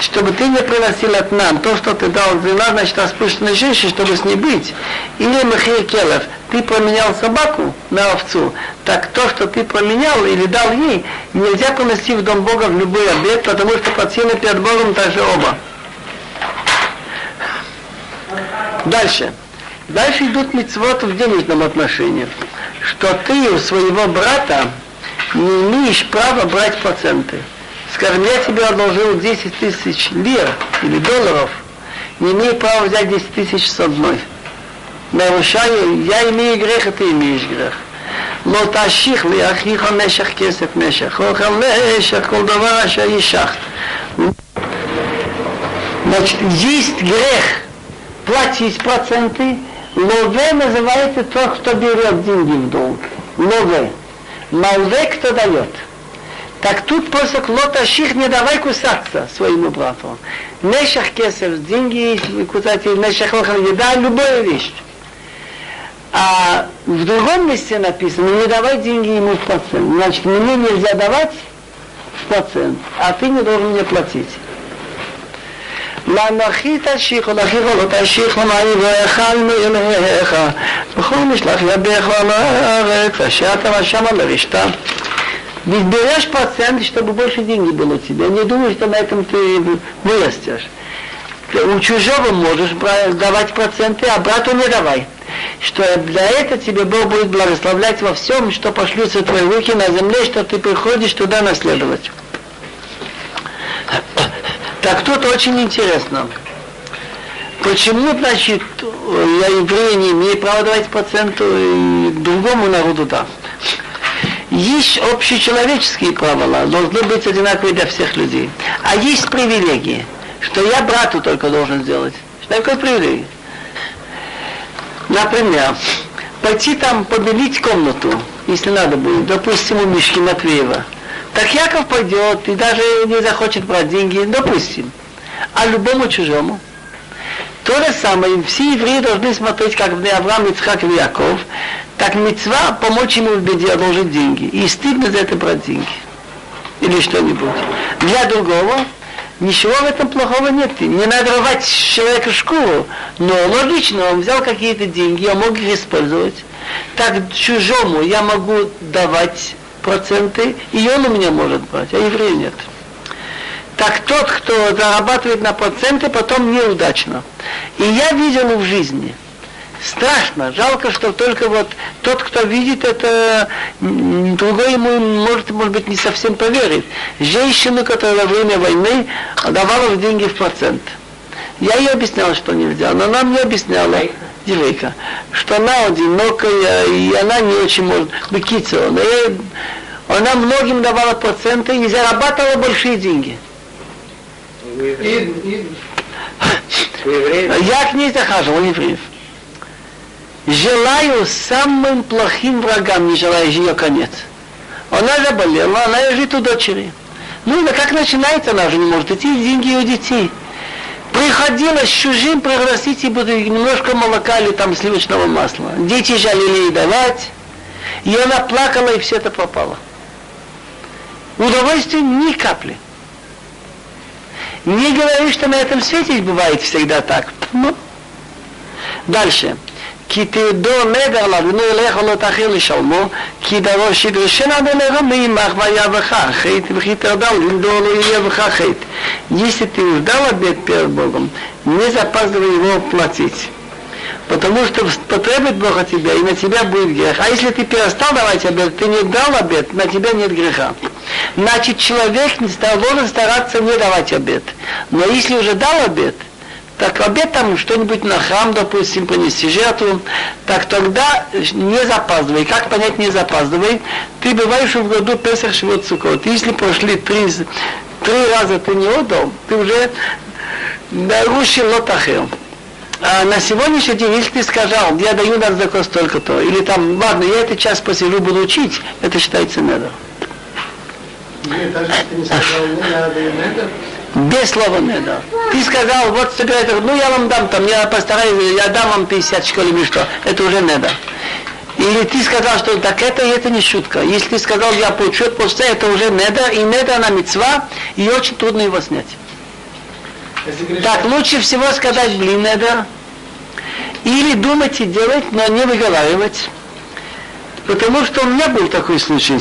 чтобы ты не приносил от нам то, что ты дал зина, значит, распущенной женщине, чтобы с ней быть. Или Махир Келев, ты променял собаку на овцу, так то, что ты променял или дал ей, нельзя принести в дом Бога в любой обед, потому что подсильно перед Богом также оба. Дальше. Дальше идут мецвод в денежном отношении, что ты у своего брата не имеешь права брать проценты Скажем, я тебе одолжил 10 тысяч лир или долларов, не имею права взять 10 тысяч с одной. Нарушаю, я имею грех, а ты имеешь грех. לא תשיך לאחיך משך כסף משך, אוכל משך כל דבר אשר יישכת. Значит, есть грех платить проценты, лове называется тот, кто берет деньги в долг. Лове. Малве, кто дает. Так тут после лота ших не давай кусаться своему брату. Нешах кесов, деньги, кусать, нешах еда, любая вещь. А в другом месте написано, не давай деньги ему в процент. Значит, мне нельзя давать в процент, а ты не должен мне платить. לאנכי תשיך ולאחיך לא תשיך למעני ואכל מאלוהיך בכל משלח ידך על הארץ אשר אתה שמה לרשתה ведь берешь процент, чтобы больше денег было у тебя. Не думай, что на этом ты вырастешь. У чужого можешь давать проценты, а брату не давай. Что для этого тебе Бог будет благословлять во всем, что пошлются твои руки на земле, что ты приходишь туда наследовать. Так тут очень интересно. Почему, значит, я еврей не имею права давать проценту и другому народу да? Есть общечеловеческие правила, должны быть одинаковые для всех людей. А есть привилегии, что я брату только должен сделать. Что такое привилегия? Например, пойти там побелить комнату, если надо будет, допустим, у Мишки Матвеева. Так Яков пойдет и даже не захочет брать деньги, допустим. А любому чужому. То же самое, все евреи должны смотреть, как в Авраам, Ицхак и Яков, так мецва помочь ему в беде, одолжить деньги. И стыдно за это брать деньги. Или что-нибудь. Для другого ничего в этом плохого нет. Не надо рвать человека шкуру. Но логично, он взял какие-то деньги, я мог их использовать. Так чужому я могу давать проценты, и он у меня может брать, а еврей нет. Так тот, кто зарабатывает на проценты, потом неудачно. И я видел в жизни – страшно. Жалко, что только вот тот, кто видит это, другой ему может, может быть, не совсем поверит. Женщину, которая во время войны давала деньги в процент. Я ей объяснял, что нельзя, но она мне объясняла, еврейка, что она одинокая, и она не очень может быкиться. Она, она многим давала проценты и зарабатывала большие деньги. Я к ней захаживал, евреев желаю самым плохим врагам, не желаю ее конец. Она заболела, она лежит у дочери. Ну и как начинается, она уже не может идти, деньги у детей. Приходила с чужим и буду немножко молока или там сливочного масла. Дети жалели ей давать. И она плакала, и все это пропало. Удовольствия ни капли. Не говорю, что на этом свете бывает всегда так. Ну. Дальше. כי תדעו נדר לאבינו ילך ולא תכיר לשלמו, כי דרוש ידרשנה בנרם מעמך ויבך חטא, וכי תרדם למדור לא יהיה בך חטא. Если ты ждал обед перед Богом, не запаздывай его платить. Потому что потребует Бог от тебя, и на тебя будет грех. А если ты перестал давать обед, ты не дал обед, на тебя нет греха. Значит, человек не должен стараться не давать обед. Но если уже дал обед, так обед там что-нибудь на храм, допустим, принести жертву, так тогда не запаздывай. Как понять не запаздывай? Ты бываешь в году Песах Шивот Сукот. Если прошли три, три раза ты не отдал, ты уже нарушил лотахер. А на сегодняшний день, если ты сказал, я даю на столько-то, или там, ладно, я этот час посижу, буду учить, это считается недор. Нет, даже если ты не сказал, не надо, недор, без слова не дал. Ты сказал, вот собирай, ну я вам дам, там, я постараюсь, я дам вам 50 в школе или что. Это уже не дал. Или ты сказал, что так это и это не шутка. Если ты сказал, я получу после это уже недер, и недер на мецва, и очень трудно его снять. Так, лучше всего сказать блин недер, или думать и делать, но не выговаривать. Потому что у меня был такой случай.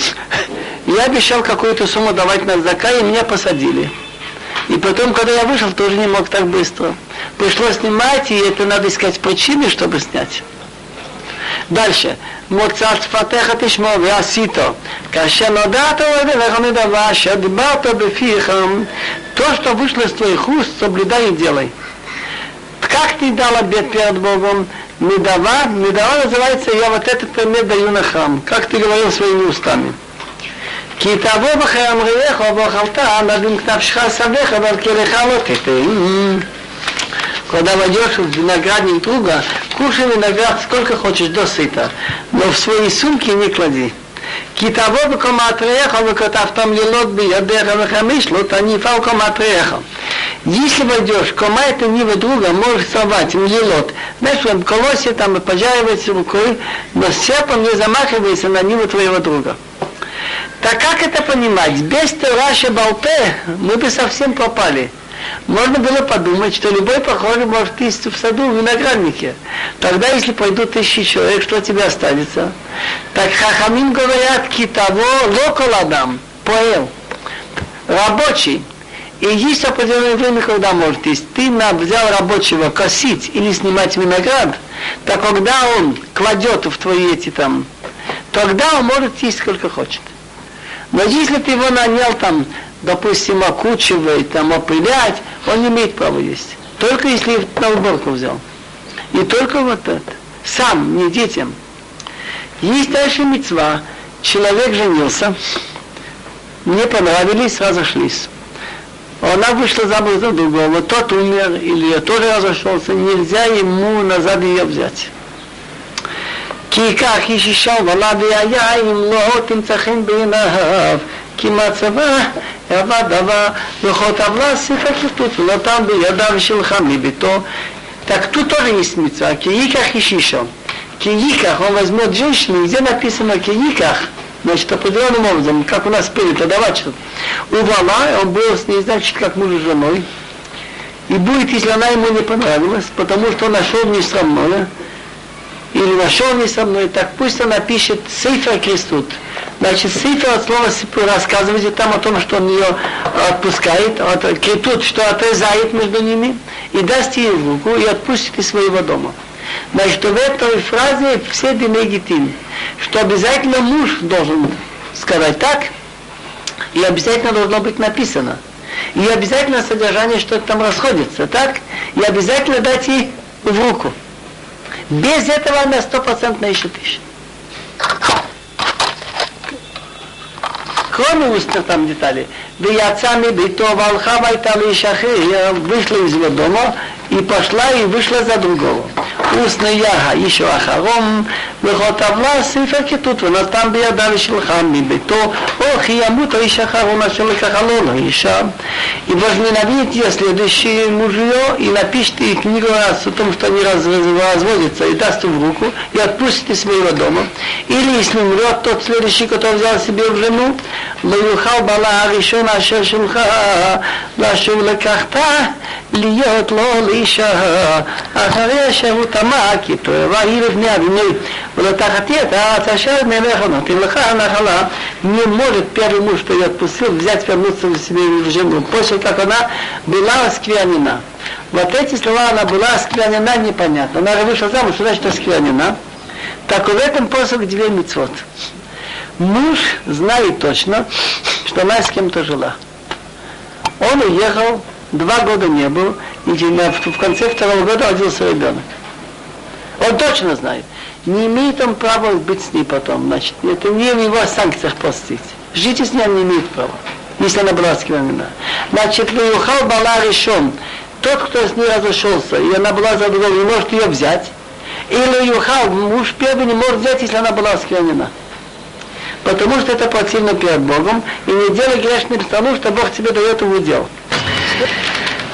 Я обещал какую-то сумму давать на зака, и меня посадили. И потом, когда я вышел, тоже не мог так быстро. Пришлось снимать, и это надо искать причины, чтобы снять. Дальше. מוצא שפתיך תשמור ועשית. כאשר נודעת אוהב אליך מדבר אשר דיברת בפיך, то, что вышло из твоих уст, соблюдай и делай. Как ты дал обед перед Богом? Медава, медава называется, я вот этот предмет даю на храм. Как ты говорил своими устами. כי תבוא בכם אמריך ובאכלת נבין כנפשך שמח אבל כליך לא תתן. Когда войдешь в виноградник друга, кушай виноград сколько хочешь до сыта, но в свои сумки не клади. כי תבוא בקומתריך וכתבתם לילות בידיך וחמש לא תניפה וקומתריך. Если войдешь, кома это нива друга, можешь сорвать лилот. Знаешь, в колосе там и пожаривать рукой, но серпом не замахивайся на ниву твоего друга. Так как это понимать? Без Тераша Балпе мы бы совсем попали. Можно было подумать, что любой прохожий может есть в саду, в винограднике. Тогда, если пойдут тысячи человек, что тебе останется? Так Хахамин говорят, китаво локоладам, поэл, рабочий. И есть определенное время, когда может есть. Ты взял рабочего косить или снимать виноград, так когда он кладет в твои эти там, тогда он может есть сколько хочет. Но если ты его нанял там, допустим, окучивать, там, опылять, он не имеет права есть. Только если на уборку взял. И только вот это. Сам, не детям. Есть дальше мецва. Человек женился, не понравились, разошлись. Она вышла замуж за другого, тот умер, или я тоже разошелся, нельзя ему назад ее взять. כי ייקח איש אישה ולד ויין לא תמצא חן בעיניו כי מצבה עבד דבר וכל טבלה ספר כתות ונתן בידיו שלך מביתו так тут тоже есть митцва. Кииках и шишо. Кииках, он возьмет женщину, где написано кииках, значит, определенным образом, как у нас принято давать что-то. Увала, он был с ней, значит, как муж с женой. И будет, если она ему не понравилась, потому что он нашел несравное, или нашел не со мной, так пусть она пишет цифра крестут. Значит, цифра от слова рассказывайте там о том, что он ее отпускает, от, критут, что отрезает между ними, и даст ей руку, и отпустит из своего дома. Значит, в этой фразе все демегитин, что обязательно муж должен сказать так, и обязательно должно быть написано. И обязательно содержание что-то там расходится, так? И обязательно дать ей в руку. Без этого она стопроцентно еще пишет. Кроме устных там деталей. Вияцами бито валха вайтали шахи, я вышла из его дома и пошла и вышла за другого. וסניה האיש האחרון, וכל טבלה ספר כתות ונתן בידיו שלך מביתו, או כי ימות האיש האחרון אשר לקחה לו לאישה. И возненавидит ее следующее мужье и напишите книгу раз о том, что они разводятся, и даст в руку, и отпустит из своего дома. Или если умрет тот следующий, который взял себе в жену, ויוכל בעלה הראשון אשר שלך לשוב לקחתה להיות לו לאישה אחרי שהוא טמא כי תועבה היא לפני אביני ולתחתי את הארץ אשר נלך ונותן לך נחלה не может первый муж, что ее отпустил, взять, вернуться в себе в жену, после как она была осквернена. Вот эти слова она была осквернена, непонятно. Она же вышла замуж, что значит осквернена? Так в этом посох две мецвод муж знает точно, что она с кем-то жила. Он уехал, два года не был, и в конце второго года родился ребенок. Он точно знает. Не имеет он права быть с ней потом. Значит, это не в его санкциях простить. Жить с ней он не имеет права, если она была сквернена. Значит, выехал Бала решен. Тот, кто с ней разошелся, и она была за другого, не может ее взять. Или Юхал, муж первый не может взять, если она была сквернена потому что это противно перед Богом, и не делай грешным тому, что Бог тебе дает в удел.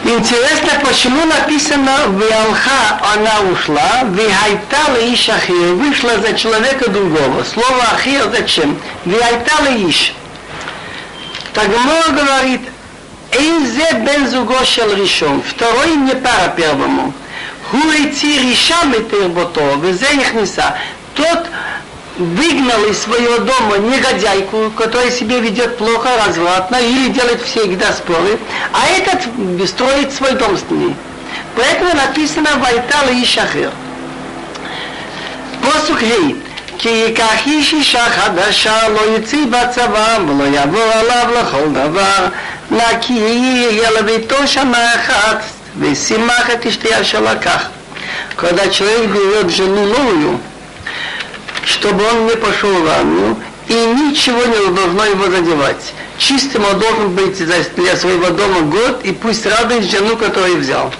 Интересно, почему написано «Виалха» она ушла, «Вихайтала иш ахир» вышла за человека другого. Слово «ахир» зачем? «Вихайтала иш». Так Гмор говорит, «Эйзе бен зугошел решен». Второй не пара первому. «Хуэти решам и тербото». Везе их неса. Тот выгнал из своего дома негодяйку, которая себе ведет плохо, развратно, или делает всегда споры, а этот строит свой дом с ней. Поэтому написано «Вайтала и Шахир». פוסוק ה' כי ייקח איש אישה חדשה, לא יוציא בצבא ולא יבוא עליו לכל דבר, נקי יהיה לביתו שנה אחת, ושימח את אשתיה שלקח. Когда человек берет жену новую, чтобы он не пошел в армию, и ничего не должно его задевать. Чистым он должен быть для своего дома год, и пусть радует жену, которую взял.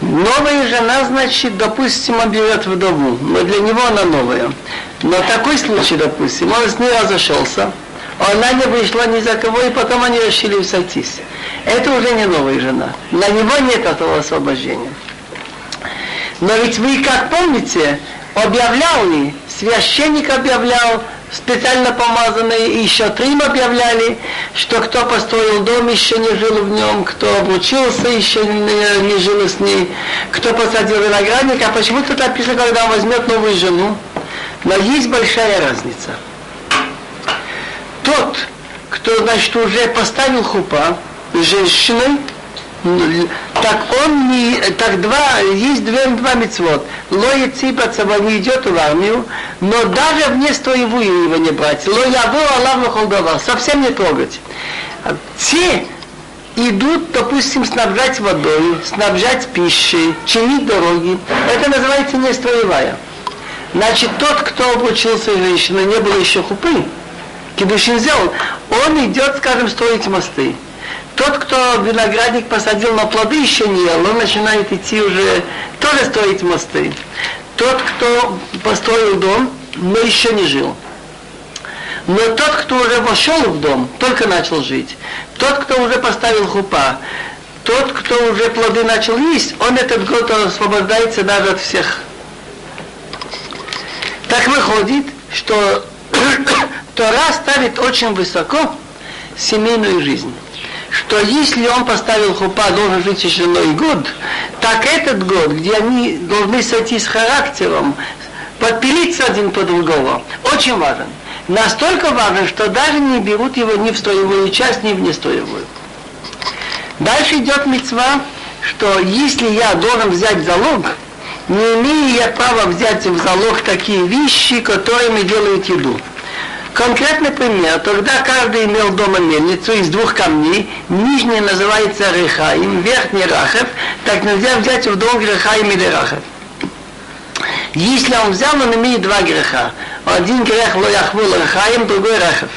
Новая жена, значит, допустим, он берет вдову, но для него она новая. Но такой случай, допустим, он с ней разошелся, она не вышла ни за кого, и потом они решили сойтись. Это уже не новая жена. На него нет этого освобождения. Но ведь вы, как помните, объявляли, священник объявлял, специально помазанные, еще трим объявляли, что кто построил дом, еще не жил в нем, кто обучился, еще не, не жил с ней, кто посадил виноградник, а почему тут написано, когда он возьмет новую жену? Но есть большая разница. Тот, кто, значит, уже поставил хупа женщиной, так он не, так два, есть два, два мецвод. Ло ципа цаба не идет в армию, но даже вне строевую его не брать. Ло яву Аллаху холдова, совсем не трогать. Те идут, допустим, снабжать водой, снабжать пищей, чинить дороги. Это называется не строевая. Значит, тот, кто обучился женщина, не было еще хупы, кедушин взял, он идет, скажем, строить мосты. Тот, кто виноградник посадил, но плоды еще не ел, он начинает идти уже, тоже строить мосты. Тот, кто построил дом, но еще не жил. Но тот, кто уже вошел в дом, только начал жить. Тот, кто уже поставил хупа, тот, кто уже плоды начал есть, он этот год освобождается даже от всех. Так выходит, что Тора ставит очень высоко семейную жизнь что если он поставил хупа, должен жить еще иной год, так этот год, где они должны сойти с характером, подпилиться один по другому, очень важен. Настолько важен, что даже не берут его ни в строевую часть, ни в нестроевую. Дальше идет мецва, что если я должен взять залог, не имею я права взять в залог такие вещи, которыми делают еду. Конкретный пример. Тогда каждый имел дома мельницу из двух камней. Нижний называется Рехаим, верхний Рахев. Так нельзя взять в дом Рехаим или Рахев. Если он взял, он имеет два греха. Один грех лояхвул Рехаим, другой Рахев.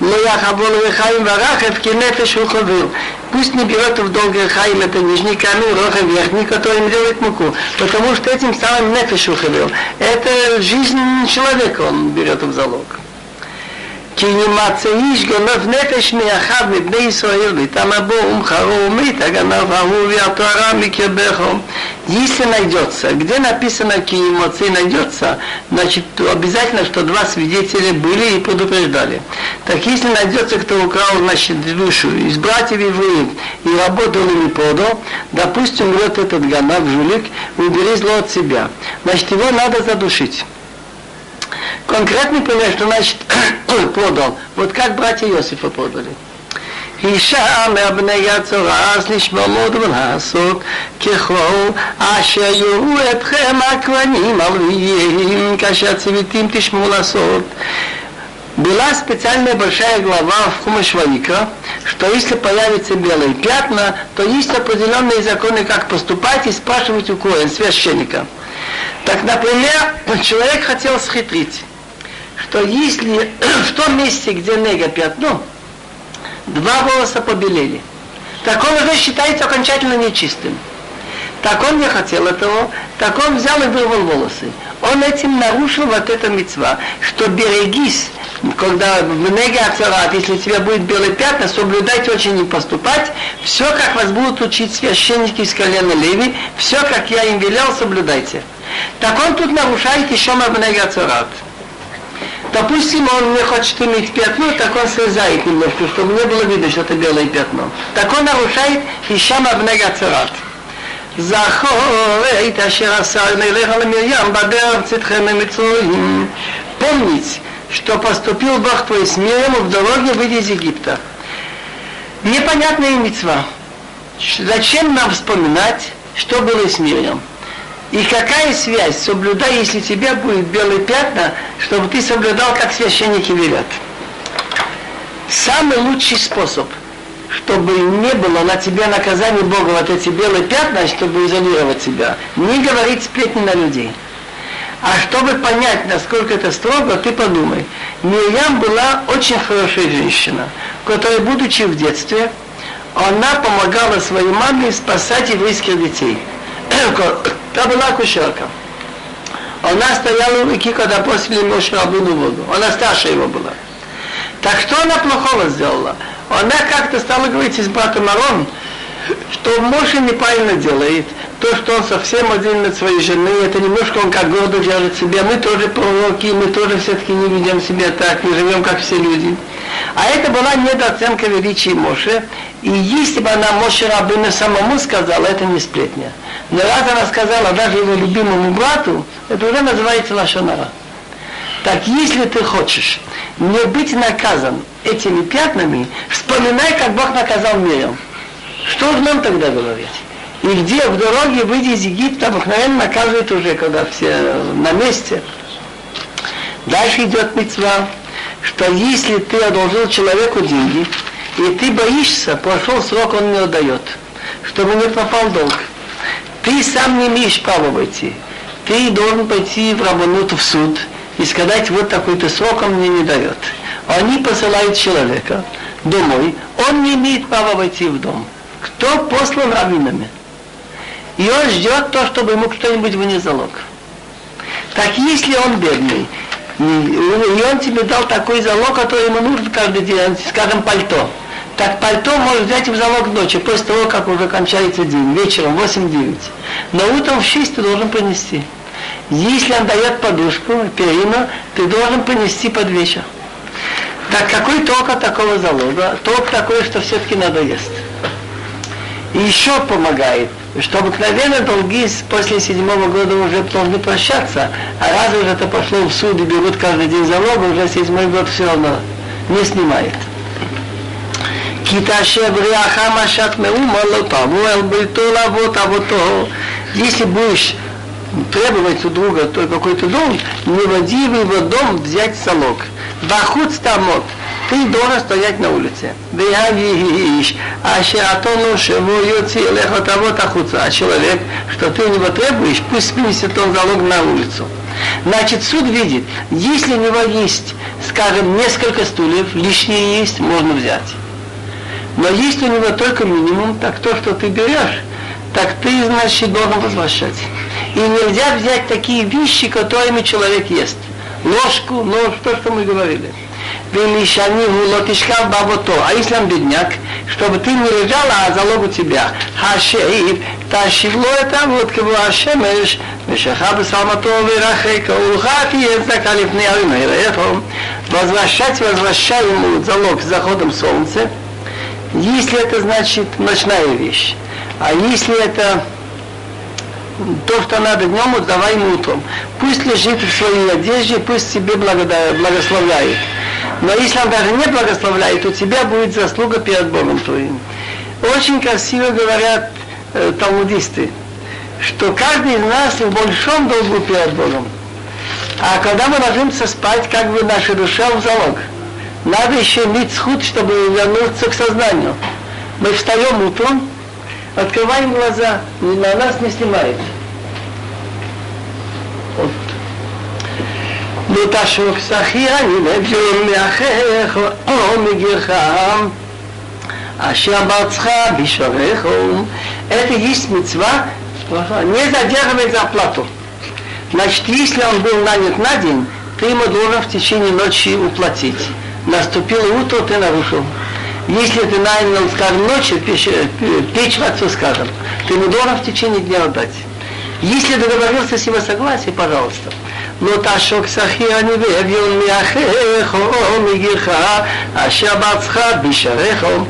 Лояхвул Рехаим Варахев, кинефеш уховил. Пусть не берет в долг Рехаим, это нижний камень, Рохев верхний, который им делает муку. Потому что этим самым нефеш уховил. Это жизнь человека он берет в залог. כי ימצא איש גנב נפש מאחד מבני ישראל, ויתם בו ומחרו ומת, הגנב ההוא והתוארה מקרבכו. Если найдется, где написано киемоци найдется, значит обязательно, что два свидетеля были и предупреждали. Так если найдется, кто украл, значит, душу из братьев евреев и работал или продал, допустим, вот этот ганав, жулик, убери зло от себя. Значит, его надо задушить конкретный пример, что значит продал. Вот как братья Иосифа продали. אישה מהבני הצורס לשמומות ולעשות ככל אשר יראו אתכם הכהנים הלוויים כאשר ציוויתים תשמעו לעשות. Была специальная большая глава в Хумаш Ваикра, что если появятся белые пятна, то есть определенные законы, как поступать и спрашивать у коин, священника. Так, например, человек хотел схитрить что если в том месте, где нега пятно, два волоса побелели, так он уже считается окончательно нечистым. Так он не хотел этого, так он взял и вырвал волосы. Он этим нарушил вот это мецва, что берегись, когда в неге ацарат, если у тебя будет белые пятна, соблюдайте очень не поступать. Все, как вас будут учить священники из колена Леви, все, как я им велел, соблюдайте. Так он тут нарушает еще мабнега ацарат. Допустим, он не хочет иметь пятно, так он срезает немножко, чтобы не было видно, что это белое пятно. Так он нарушает Ишам Абнега Царат. זכור את אשר עשה מלך על מרים בדרך צאתכם ממצרים. Помнить, что поступил Бог твой с миром в дороге выйдя из Египта. Непонятная мецва. Зачем нам вспоминать, что было с миром? И какая связь? Соблюдай, если у тебя будет белые пятна, чтобы ты соблюдал, как священники велят. Самый лучший способ, чтобы не было на тебе наказание Бога вот эти белые пятна, чтобы изолировать себя, не говорить сплетни на людей. А чтобы понять, насколько это строго, ты подумай. Мирьям была очень хорошая женщина, которая, будучи в детстве, она помогала своей маме спасать еврейских детей. Это была акушерка. Она стояла у реки, когда после Моше Рабыну воду. Она старше его была. Так что она плохого сделала? Она как-то стала говорить с братом Арон, что Моше неправильно делает. То, что он совсем один над своей женой, это немножко он как гордо держит себя. Мы тоже пророки, мы тоже все-таки не ведем себя так, мы живем как все люди. А это была недооценка величия Моше. И если бы она Моше Рабына самому сказала, это не сплетня. Но раз она сказала даже его любимому брату, это уже называется лошонара. Так если ты хочешь не быть наказан этими пятнами, вспоминай, как Бог наказал миром. Что же нам тогда говорить? И где в дороге выйти из Египта обыкновенно наказывает уже, когда все на месте. Дальше идет мецва, что если ты одолжил человеку деньги, и ты боишься, прошел срок, он не отдает, чтобы не пропал долг. Ты сам не имеешь права войти. Ты должен пойти в Рабанут в суд и сказать, вот такой-то срок он мне не дает. Они посылают человека домой, он не имеет права войти в дом. Кто послан раввинами? И он ждет то, чтобы ему кто-нибудь вынес залог. Так если он бедный, и он тебе дал такой залог, который ему нужен каждый день, скажем, пальто, так пальто может взять в залог ночи, после того, как уже кончается день, вечером 8-9. Но утром в 6 ты должен принести. Если он дает подушку, перину, ты должен принести под вечер. Так какой толк от такого залога? Толк такой, что все-таки надо есть. И еще помогает, что обыкновенно долги после седьмого года уже должны прощаться, а раз уже это пошло в суд и берут каждый день залог, уже седьмой год все равно не снимает. כי תשב ריח משת מאומה לא תבוא אל ביתו לאבות אבותו. Если будешь требовать у друга какой-то дом, не води в его дом взять залог. Бахут стамот, ты должен стоять на улице. Веявиш, а шеатону шему йоци леха того тахуца. А человек, что ты у него требуешь, пусть принесет он залог на улицу. Значит, суд видит, если у него есть, скажем, несколько стульев, лишние есть, можно взять. Но есть у него только минимум, так то, что ты берешь, так ты, значит, должен возвращать. И нельзя взять такие вещи, которыми человек ест. Ложку, нож, то, что мы говорили. бабото. А если он бедняк, чтобы ты не лежала, а залог у тебя. Хашеив, тащивло это, вот кого ашемеш, мешахабы салматовы рахейка, улхати ездака лифны авимейра. Возвращать возвращаемую залог с заходом солнца, если это значит ночная вещь. А если это то, что надо днем, давай ему утром. Пусть лежит в своей одежде, пусть тебе благословляет. Но если он даже не благословляет, у тебя будет заслуга перед Богом твоим. Очень красиво говорят э, талмудисты, что каждый из нас в большом долгу перед Богом. А когда мы ложимся спать, как бы наша душа в залог. Надо еще иметь сход, чтобы вернуться к сознанию. Мы встаем утром, открываем глаза, и на нас не снимает. Вот. לא תשוק שחיין אביון מאחיך או מגירך אשר בארצך בשעריך это есть мецва не задерживать зарплату. Значит, если он был нанят на день, ты ему должен в течение ночи уплатить. наступило утро, ты нарушил. Если ты нанял, скажем, ночью печь, печь отцу, скажем, ты ему должен в течение дня отдать. Если ты договорился с его согласия, пожалуйста. Но ташок сахи сахиани вевьон мяхехо а ашабацха бишарехом.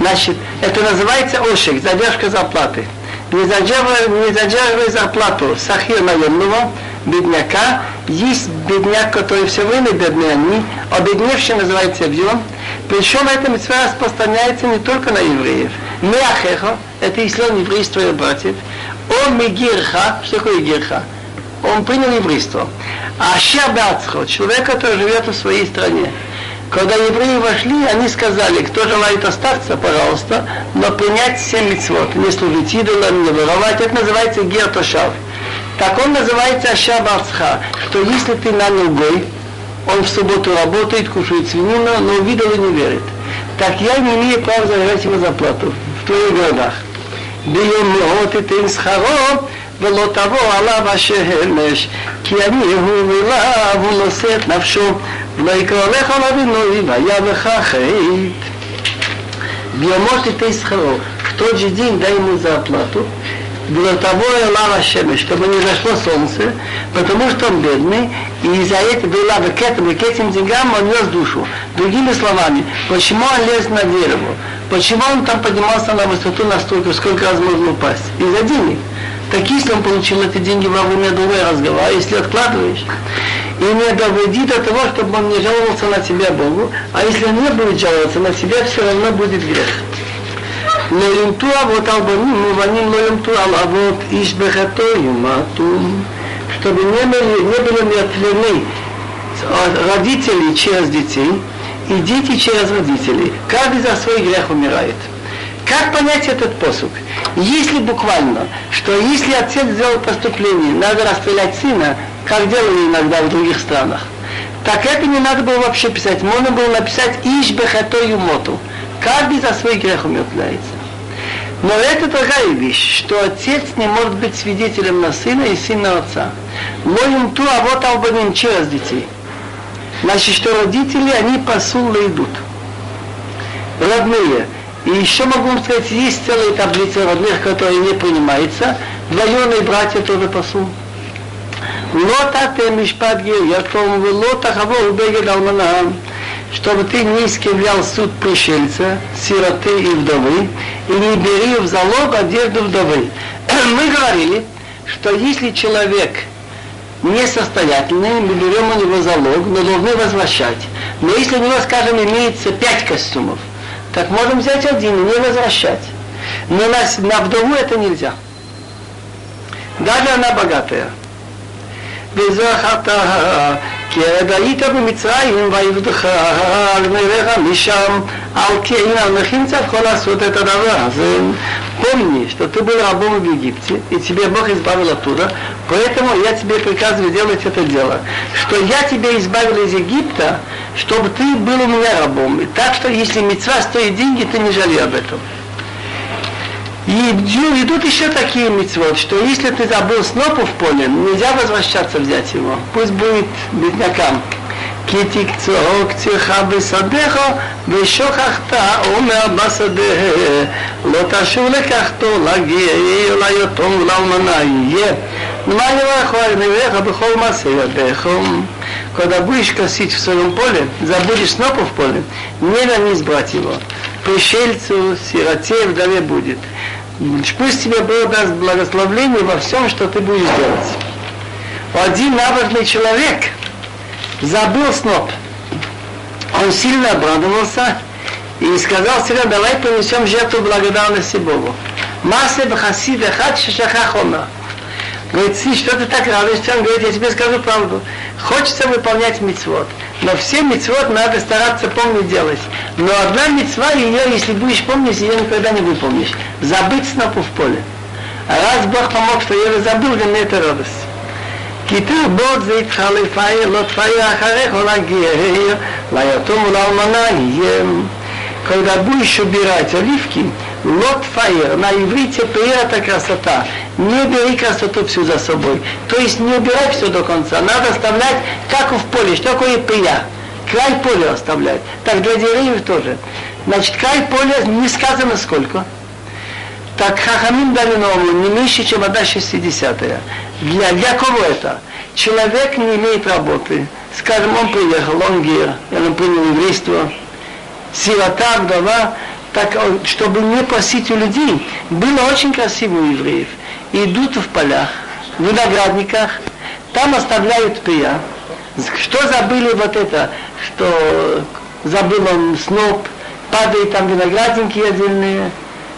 Значит, это называется ошик, задержка зарплаты. Не задерживай, не задерживай зарплату сахир наемного, бедняка. Есть бедняк, который все время бедный они, обедневший называется объем. Причем эта митцва распространяется не только на евреев. Меахеха, это если он еврей твоих братьев. О мигирха, что такое гирха? Он принял еврейство. А Шабацхо, человек, который живет в своей стране. Когда евреи вошли, они сказали, кто желает остаться, пожалуйста, но принять семь митцвот, не служить идолам, не воровать, это называется гертошав. Так он называется Ашабацха, что если ты нанял гой, он в субботу работает, кушает свинину, но в идолы не верит. Так я не имею права забирать ему зарплату в твоих городах. ביום מאות תיתן שכרו ולא תבוא עליו השמש כי אני הוא אליו הוא נושא את נפשו ולא יקרא לך לאבינוי והיה בך חטא. ביומות תיתן שכרו, в тот же день дай ему зарплату, для того и лава шемеш, чтобы не зашло солнце, потому что он бедный, и из-за этого лава к этому, к этим деньгам он нес душу. Другими словами, почему он лез на дерево? Почему он там поднимался на высоту настолько, сколько раз можно упасть? Из-за денег. Так если он получил эти деньги во время другой разговора, если откладываешь, и не доведи до того, чтобы он не жаловался на тебя Богу, а если он не будет жаловаться на тебя, все равно будет грех. לא יומתו אבות על בנים, ובנים לא יומתו על אבות, איש בחטאו יומתו. Чтобы не были, не были умертвлены родители через детей и дети через родителей. Каждый за свой грех умирает. Как понять этот посуд? Если буквально, что если отец сделал преступление, надо расстрелять сына, как делали иногда в других странах, так это не надо было вообще писать. Можно было написать «Иш бехато юмоту». Каждый за свой грех умертвляется. Но это такая вещь, что отец не может быть свидетелем на сына и сын на отца. Моим ту, а вот албанин через детей. Значит, что родители, они посулы идут. Родные. И еще могу вам сказать, есть целые таблицы родных, которые не принимаются. Двоюродные братья тоже посул. לא תתה משפט גר יתום ולא תחבור בגד אלמנה чтобы ты не искривлял суд пришельца, сироты и вдовы, и не бери в залог одежду вдовы. Мы говорили, что если человек несостоятельный, мы берем у него залог, но должны возвращать. Но если у него, скажем, имеется пять костюмов, так можем взять один и не возвращать. Но на, на вдову это нельзя. Даже она богатая. וזכרת כי עד היית במצרים ויבדך על מריך משם על כי אין המכין צריך לעשות את הדבר הזה. Помни, что ты был рабом в Египте, и тебе Бог избавил оттуда, поэтому я тебе приказываю делать это дело. Что я тебя избавил из Египта, чтобы ты был у меня рабом. И так что если мецва стоит деньги, ты не жалей об этом. И идут еще такие митцвот, что если ты забыл снопу в поле, нельзя возвращаться взять его. Пусть будет беднякам. כי תקצור קצירך בשדך ושוכחת אומר בשדה לא תשוב לקחתו להגיע ליתום ולאלמנה יהיה למען יברך אביך בכל מעשה ידיך когда будешь косить в своем поле, забудешь снопу в поле, не нанись брать его. Пришельцу, сироте, вдове будет. Пусть тебе Бог даст благословление во всем, что ты будешь делать. Один набожный человек забыл сноп. Он сильно обрадовался и сказал себе, давай принесем жертву благодарности Богу. Масе бхасида хат шашахахома. Говорит, что ты так радуешься? Он говорит, я тебе скажу правду. Хочется выполнять мицвод. Но все мицвод надо стараться помнить делать. Но одна мицва, ее, если будешь помнить, ее никогда не выполнишь. Забыть снопу в поле. А раз Бог помог, что я ее забыл, для меня это радость. כי תרבות זה איתך לפעיל, לא תפעיל אחריך להגיע, ליתום ולאלמנה יהיה. Когда будешь убирать оливки, лот фаер, на иврите это красота. Не бери красоту всю за собой. То есть не убирай все до конца. Надо оставлять, как в поле. Что такое пия? Край поля оставлять. Так для деревьев тоже. Значит, край поля не сказано сколько. Так Хахамин дали норму не меньше, чем одна шестидесятая. Для, для кого это? Человек не имеет работы. Скажем, он приехал, он гер, он принял еврейство, сирота, вдова, так, чтобы не просить у людей. Было очень красиво у евреев Идут в полях, в виноградниках, там оставляют пия. Что забыли вот это, что забыл он сноп, падает там виноградники отдельные,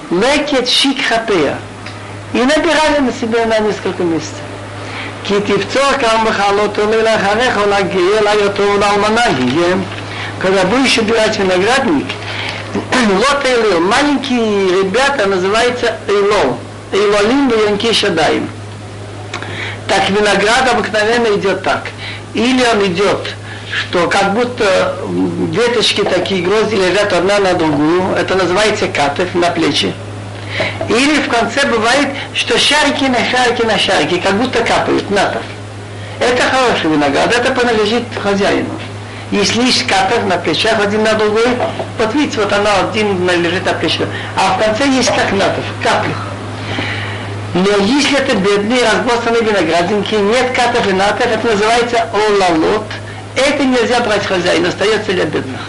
лекет шик хапея. И набирали на себя на несколько месяцев. כי תבצור כאן בחלות עולה לאחריך ולהגיע להיותו ולאלמנה גיהם. Когда будешь убирать виноградник, лот Эйлил, маленькие ребята называются Эйлол. Эйлолим Янки Шадаим. Так виноград обыкновенно идет так. Или он идет, что как будто веточки такие грозди лежат одна на другую. Это называется катев на плечи. Или в конце бывает, что шарики на шарики на шарики, как будто капают, натов. Это хороший виноград, это принадлежит хозяину. Если есть капер на плечах один на другой, вот видите, вот она один лежит на плечах. А в конце есть как натов, капли. Но если это бедные разбросанные виноградинки, нет катов и натов, это называется олалот, это нельзя брать хозяин, остается для бедных.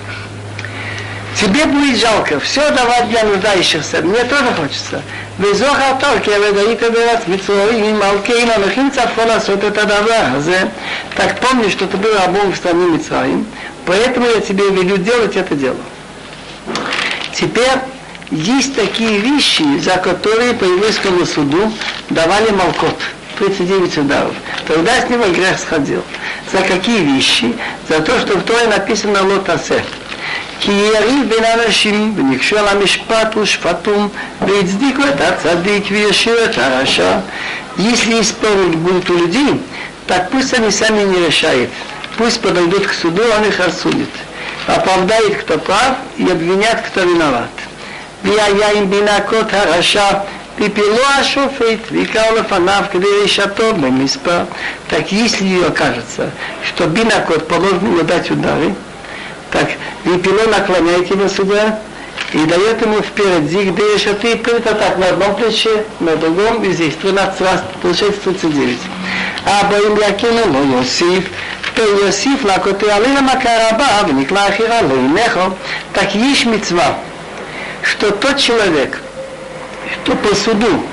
Тебе будет жалко все давать для нуждающихся. Мне тоже хочется. וזוכר טוב כי הוודאית בארץ מצרורים מלכינו מכין צפו לעשות את הדבר הזה. Так помни, что ты был рабом в стране Мицраим, поэтому я тебе велю делать это дело. Теперь есть такие вещи, за которые по еврейскому суду давали молкот. 39 ударов. Тогда с него грех сходил. За какие вещи? За то, что в Торе написано лотасе. כי יריב בין אנשים וניגשו על המשפט ושפטום והצדיקו את הצדיק וישיר את הרשע. Если спорить будут у людей, так пусть они сами не решают. Пусть подойдут к суду, он их осудит. Оправдает, кто прав, и обвинят, кто виноват. והיה עם בינקות הרשע בפילו השופט ויקרא לפניו כדי רשעתו במספר. Так если окажется, что бинакот положено ему дать удары, так Випило наклоняет его сюда и дает ему вперед зиг ты это так на одном плече, на другом, и здесь 13 раз, получается 39. А боим якину но Йосиф, то Йосиф лакоты алина макараба, вникла ахира лейнехо, так есть мецва, что тот человек, что по суду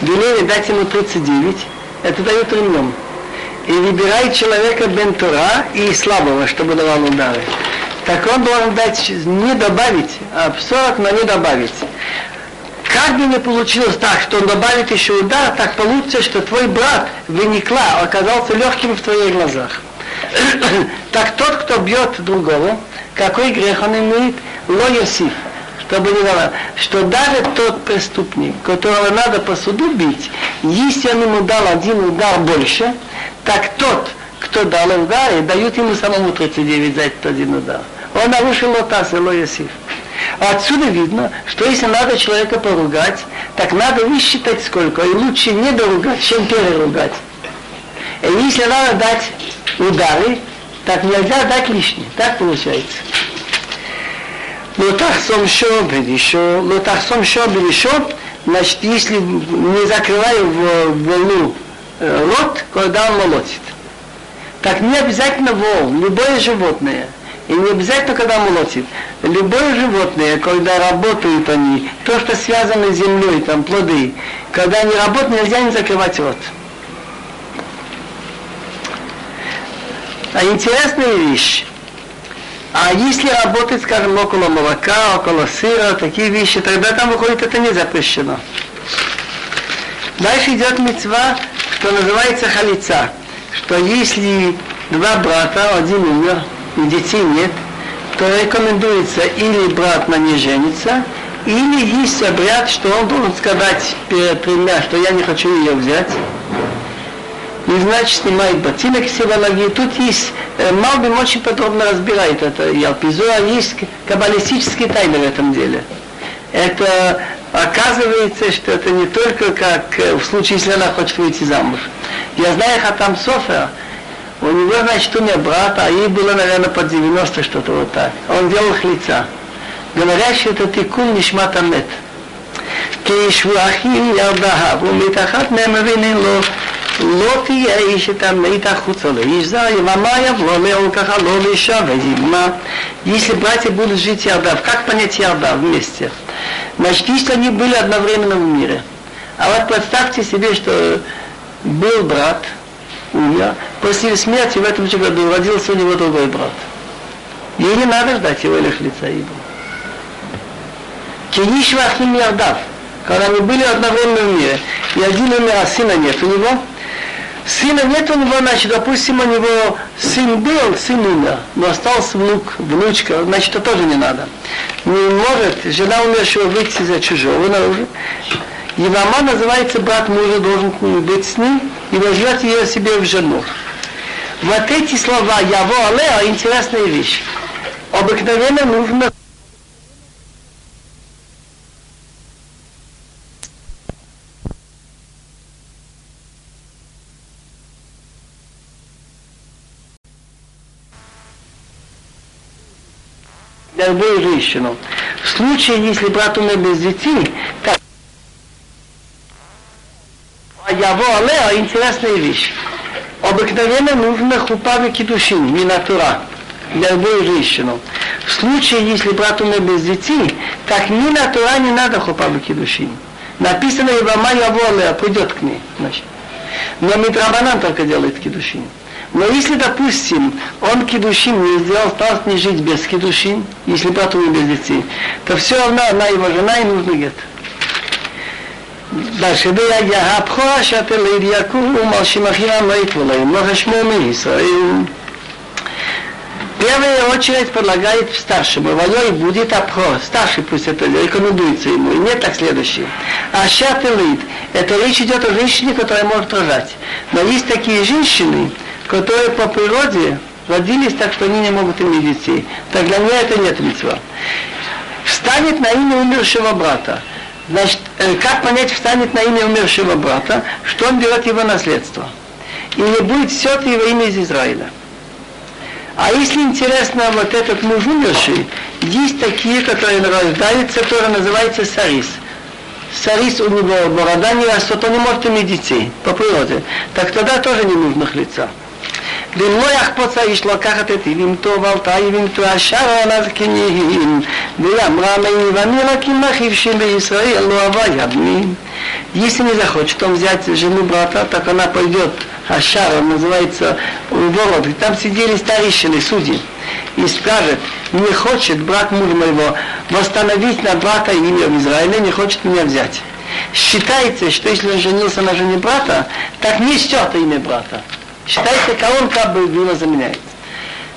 велели дать ему 39, это дает ремнем. И выбирает человека бентура и слабого, чтобы давал удары так он должен дать не добавить, а в 40, но не добавить. Как бы не получилось так, что он добавит еще удар, так получится, что твой брат выникла, оказался легким в твоих глазах. так тот, кто бьет другого, какой грех он имеет? Лоясиф чтобы не давал, что даже тот преступник, которого надо по суду бить, если он ему дал один удар больше, так тот, кто дал удар, и дают ему самому 39 за этот один удар. Он нарушил лотас, Эло Ясиф. Отсюда видно, что если надо человека поругать, так надо высчитать сколько, и лучше не доругать, чем переругать. И если надо дать удары, так нельзя дать лишнее. Так получается. Лотахсом шо еще, лотахсом шо еще, значит, если не закрываю в волну рот, когда он молотит. Так не обязательно вол, любое животное. И не обязательно, когда молотит. Любое животное, когда работают они, то, что связано с землей, там плоды, когда они работают, нельзя не закрывать рот. А интересная вещь. А если работать, скажем, около молока, около сыра, такие вещи, тогда там выходит это не запрещено. Дальше идет мецва, что называется халица что если два брата, один умер, и детей нет, то рекомендуется или брат на не женится, или есть обряд, что он должен сказать перед тремя, что я не хочу ее взять. И значит снимает ботинок севологии. Тут есть, э, Малбим очень подробно разбирает это. Ялпизуа есть каббалистические тайны в этом деле. Это Оказывается, что это не только как э, в случае, если она хочет выйти замуж. Я знаю Хатам Софер, у него, значит, у меня брат, а ей было, наверное, под 90 что-то вот так. Он делал хлица. Говорят, что это тикун нишмат амет. כשבחים ילדיו, ומתחת מהם מבינים לו, לא תהיה איש את המית החוצה לאיש זר, יממה יבוא לאור ככה לא לאישה ויגמה. Если братья будут жить Ярдав, как понять Ярдав вместе? Значит, если они были одновременно в мире. А вот представьте себе, что был брат, умер, после смерти в этом же году родился у него другой брат. Ей не надо ждать его лишь лица Ибра. Киниш Вахим Ярдав когда они были одновременно в мире. И один умер, а сына нет у него. Сына нет у него, значит, допустим, у него сын был, сын умер, но остался внук, внучка, значит, это тоже не надо. Не может жена умершего выйти за чужого наружу. Евама называется брат мужа, должен быть с ним и возьмет ее себе в жену. Вот эти слова «яво алеа» интересная вещь. Обыкновенно нужно для любой женщину. В случае, если брат умер без детей, так а яво алеа интересная вещь. Обыкновенно нужно хупа кидушин, не натура, для любой женщину. В случае, если брат умер без детей, так ни натура не надо хупа кидушин. Написано Ивама яво алеа, придет к ней. Значит. Но Митрабанан только делает кидушин. Но если, допустим, он кедушин не сделал, остался не жить без кедушин, если потом и без детей, то все равно она его жена и нужно гет. Дальше, да я я абхоа шател и умал шимахина майтвала, и много Исраил. Первая очередь предлагает старшему, валой будет абхо, старший пусть это рекомендуется ему, и нет так следующий. А шателит, это речь идет о женщине, которая может рожать. Но есть такие женщины, которые по природе родились так, что они не могут иметь детей. Так для меня это нет митцва. Встанет на имя умершего брата. Значит, э, как понять, встанет на имя умершего брата, что он берет его наследство. И не будет все это его имя из Израиля. А если интересно, вот этот муж умерший, есть такие, которые рождаются, которые называются сарис. Сарис у него борода не растет, он не может иметь детей по природе. Так тогда тоже не нужно лица. ולא יחפוץ האיש לקחת את יבימתו ועלתה יבימתו השרה לזקנים ואמרה מני ואני להקים אחיו שבישראל לא אהבה יד מי Если не захочет он взять жену брата, так она пойдет, Ашара называется ворот, и там сидели старейшины, судьи, и скажет, не хочет брат мужа моего восстановить на брата имя в Израиле, не хочет меня взять. Считается, что если он женился на жене брата, так не стер имя брата. считайте, кого он как бы вина заменяет.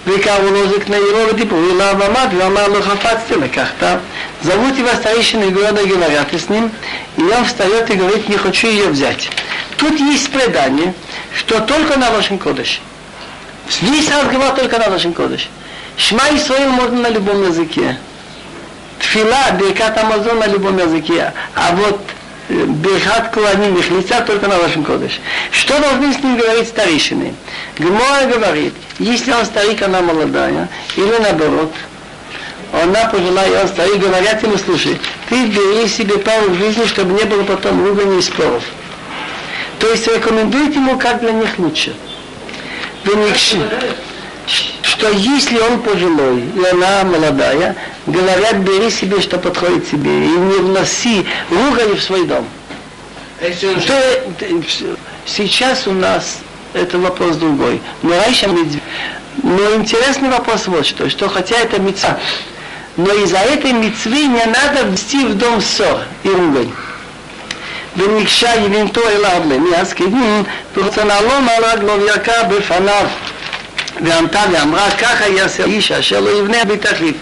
וקראו לו זקני עירו ודיברו אליו ועמד ואמר לו חפצתי לקחת. Зовут его старейшины города говорят с ним, и он встает и говорит, не хочу ее взять. Тут есть предание, что только на вашем кодыше. Весь разговор только на вашем кодыше. Шма Исраил можно на любом языке. Тфила, Беркат Амазон на любом языке. А вот Бехат Куаним, их лица только на вашем кодыше. Что должны с ним говорить старейшины? Гмора говорит, если он старик, она молодая, или наоборот, она пожилая, и он старик, говорят ему, слушай, ты бери себе пару в жизни, чтобы не было потом ругани и споров. То есть рекомендует ему, как для них лучше Что если он пожилой, и она молодая, говорят, бери себе, что подходит себе, и не вноси ругани в свой дом. Что, сейчас у нас это вопрос другой. Но раньше но интересный вопрос вот что, что хотя это мецва, но из-за этой мецвы не надо ввести в дом ссор и ругань. ונקשה יבימתו אליו למי הזקנים, ורצונה לא מלג לו וירקע בפניו. וענתה ואמרה, ככה יעשה איש אשר לא יבנה בתחליף.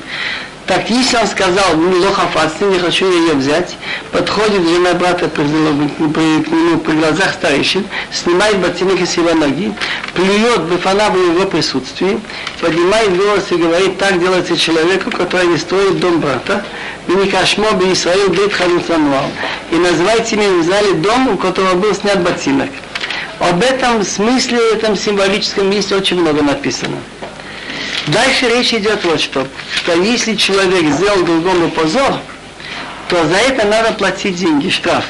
Так если он сказал, ну, лохафац, не хочу ее взять, подходит жена брата при, при, к нему при глазах старейшин, снимает ботинок из его ноги, плюет бифана в его присутствии, поднимает голос и говорит, так делается человеку, который не строит дом брата, и не кашмо бы Исраил бит халуцануал. И называйте мне в зале дом, у которого был снят ботинок. Об этом смысле, этом символическом месте очень много написано. Дальше речь идет вот что, что если человек сделал другому позор, то за это надо платить деньги, штраф.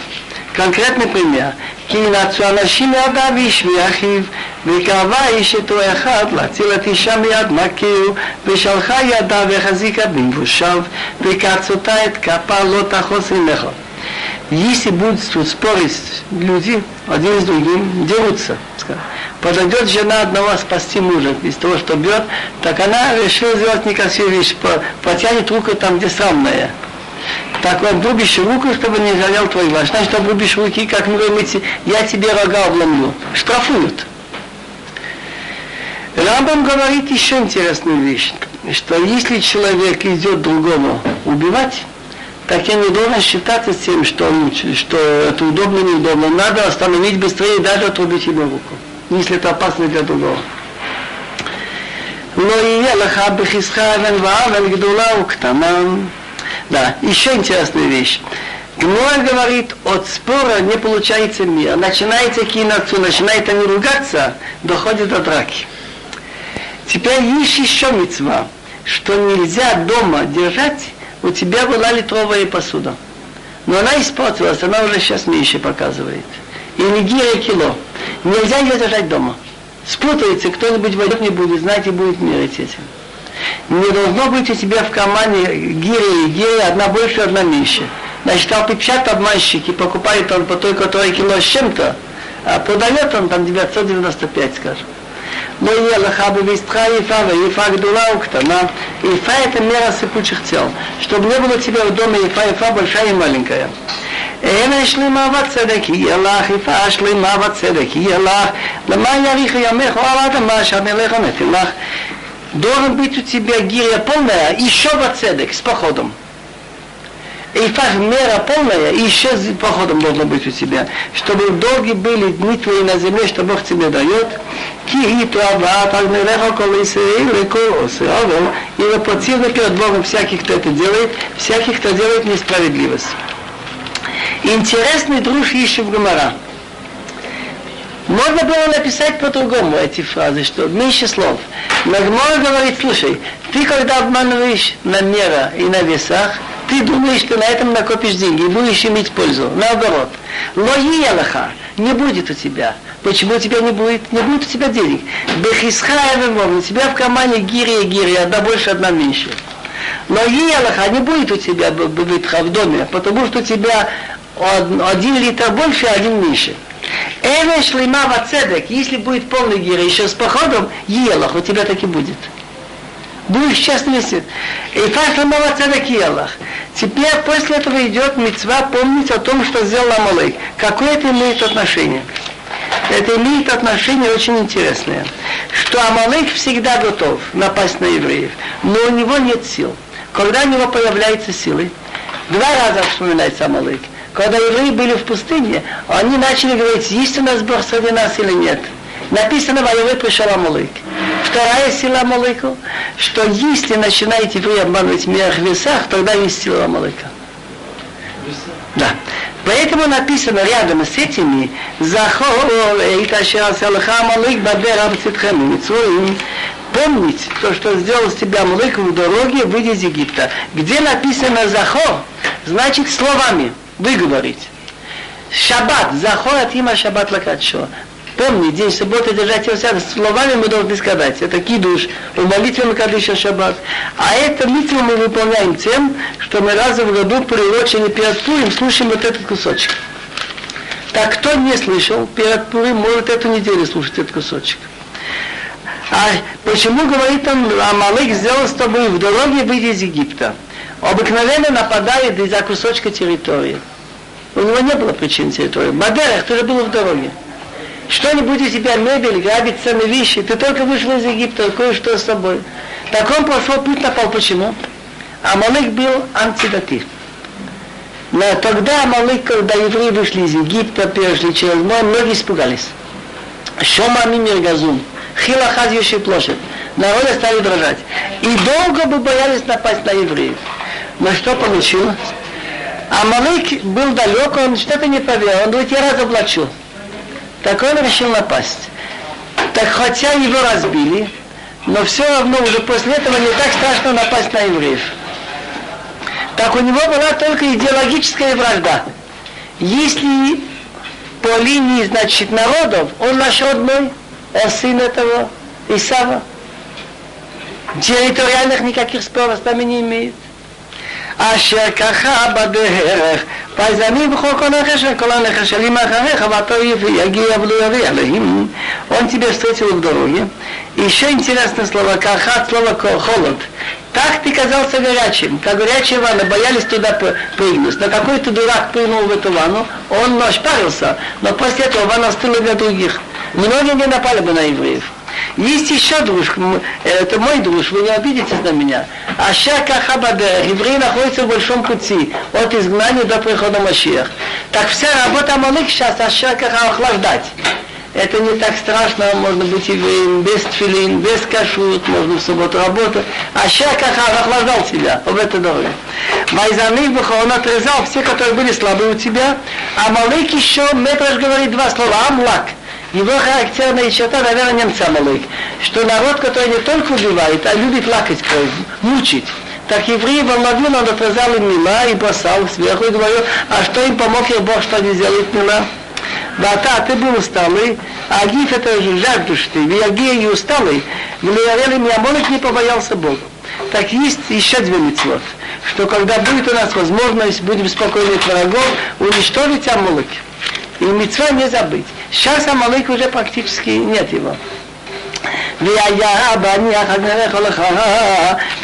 Конкретный пример. כי נצו אנשים מידיו איש מאחיו, וקרבה איש אתו אחד להציל את אישה מיד מכיר, ושלחה ידה והחזיקה בנבושיו, וקצותה את כפה לא תחוס ממך. если будут спорить люди, один с другим, дерутся, подойдет жена одного спасти мужа из того, что бьет, так она решила сделать некрасивую вещь, потянет руку там, где срамная. Так вот, обрубишь руку, чтобы не жалел твой глаз. Значит, обрубишь руки, как мы говорим, я тебе рога обломлю. Штрафуют. Рамбам говорит еще интересную вещь, что если человек идет другому убивать, так я не должен считаться тем, что, что это удобно, неудобно. Надо остановить быстрее и даже отрубить ему руку, если это опасно для другого. Но и лаха бехисха вен ваавен гдула уктанам. Да, еще интересная вещь. Гмуа говорит, от спора не получается мир. Начинается кинаться, начинает они ругаться, доходит до драки. Теперь есть еще мецва, что нельзя дома держать, у тебя была литровая посуда. Но она испортилась, она уже сейчас меньше показывает. И не гиря кило. Нельзя ее держать дома. Спутается, кто-нибудь войдет не будет знать и будет мерить этим. Не должно быть у тебя в команде гири и гири, одна больше, одна меньше. Значит, алпипчат обманщик и покупает он по той, которая кило с чем-то, а продает он там 995, скажем. Но не лахабу вистха ифа, ифа гдула уктана. Ифа это мера сыпучих тел. Чтобы не было у тебя в доме ифа, ифа большая и маленькая. אין שלמה וצדק יהיה לך, יפה שלמה וצדק יהיה לך, למה יאריך ימך או על האדמה שהמלך נתן לך. Должен быть у тебя гиря полная, еще цедек с походом. И так мера полная, и еще походом должно быть у тебя, чтобы долгие были дни твои на земле, что Бог тебе дает. Ки трава, так мереха и воплотил перед Богом всяких, кто это делает, всяких, кто делает несправедливость. Интересный друж еще в Гомора. Можно было написать по-другому эти фразы, что меньше слов. Но говорит, слушай, ты когда обманываешь на мера и на весах, ты думаешь, что на этом накопишь деньги и будешь иметь пользу. Наоборот. Лои Аллаха не будет у тебя. Почему у тебя не будет? Не будет у тебя денег. Бехисха у тебя в кармане гири и гири, одна больше, одна меньше. Но Аллаха не будет у тебя в доме, потому что у тебя один литр больше, один меньше. Эве шлима вацедек, если будет полный гира еще с походом, елах, у тебя так и будет. Будешь счастлив месяц. И фашлима вацедек елах. Теперь после этого идет мецва помнить о том, что сделал Амалык. Какое это имеет отношение? Это имеет отношение очень интересное. Что Амалык всегда готов напасть на евреев, но у него нет сил. Когда у него появляются силы, два раза вспоминается Амалык. Когда евреи были в пустыне, они начали говорить, есть у нас Бог среди нас или нет. Написано, воевой пришел Амалык. Вторая сила Амалыка, что если начинаете вы обманывать в мерах весах, тогда есть сила Амалыка. Да. Поэтому написано рядом с этими Захор Амалык Бабер Амцитхем Помнить то, что сделал с тебя Амалык в дороге, выйдя из Египта. Где написано Захор, значит словами выговорить. Шаббат, захорат има шаббат лакатшо. Помни, день субботы держать его свято. Словами мы должны сказать. Это кидуш, в молитве мы кадыша шаббат. А это митву мы выполняем тем, что мы раз в году приурочены перед Пурим слушаем вот этот кусочек. Так кто не слышал, перед Пурим может эту неделю слушать этот кусочек. А почему говорит он, Амалык сделал с тобой в дороге выйти из Египта? Обыкновенно нападает из-за кусочка территории. У него не было причин территории. Бадерах, ты же был в дороге. Что-нибудь у тебя мебель, грабить ценные вещи, ты только вышел из Египта, кое-что с собой. Так он прошел путь напал. Почему? Амалык был антидатив. Но тогда Амалык, когда евреи вышли из Египта, перешли через море, многие испугались. Шома Мимир Газум, Хилахаз Юши площадь. Народы стали дрожать. И долго бы боялись напасть на евреев. Но что получилось? Амалык был далек, он что-то не поверил. Он говорит, я разоблачу. Так он решил напасть. Так хотя его разбили, но все равно уже после этого не так страшно напасть на евреев. Так у него была только идеологическая вражда. Если по линии, значит, народов, он наш родной, он сын этого Исава. Территориальных никаких споров с нами не имеет. אשר ככה בדרך, פייזני בכל כל נכס של כל הנכס שלי מאחריך, ואתו יגיע ולא יביא עליהם. Он тебя встретил в дороге. Еще интересное слово, каха от слова холод. Так ты казался горячим, как горячая ванна, боялись туда прыгнуть. Но какой-то дурак прыгнул в эту ванну, он ошпарился, но после этого ванна остыла для других. Многие не напали бы на евреев. Есть еще друж, это мой друж, вы не обидитесь на меня. Ашака Хабаде, евреи находятся в большом пути, от изгнания до прихода Машиях. Так вся работа Малык сейчас Ашака охлаждать. Это не так страшно, можно быть евреем без тфилин, без кашут, можно в субботу работать. А Шакаха охлаждал себя в этой дороге. Майзамик он отрезал все, которые были слабы у тебя. А Малык еще, Метраж говорит два слова, Амлак – его характерная черта, наверное, немца Малык, что народ, который не только убивает, а любит лакать кровь, мучить. Так евреи волновил, он отрезал им мила и бросал сверху и говорил, а что им помог их Бог, что они сделают мила? ואתה, ты был усталый, а Агиф это же жаждущий, Виагия и усталый, Влиярели Миамолик не побоялся Бога. Так есть еще две мецвод, что когда будет у нас возможность, будем спокойны от врагов, уничтожить Амолик. И мецва не забыть. Сейчас Амалык уже практически нет его. והיה בניח אדמך לך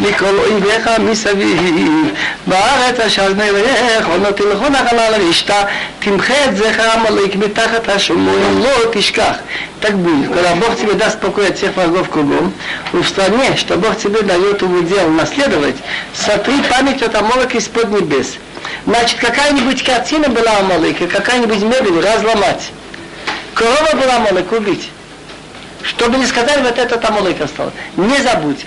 מכל אויביך מסביב בארץ אשר נלך לא תלכו נחלה לרשתה תמחה את זכר עמלק מתחת השומרון לא תשכח так будет, когда Бог тебе даст покой от всех врагов кругом, в стране, что Бог тебе дает удел наследовать, сотри память от Амолок из-под небес. Значит, какая-нибудь картина была Амалыка, какая-нибудь мебель разломать. Корова была Амалык убить. Что бы ни сказали, вот этот Амалык остался. Не забудь.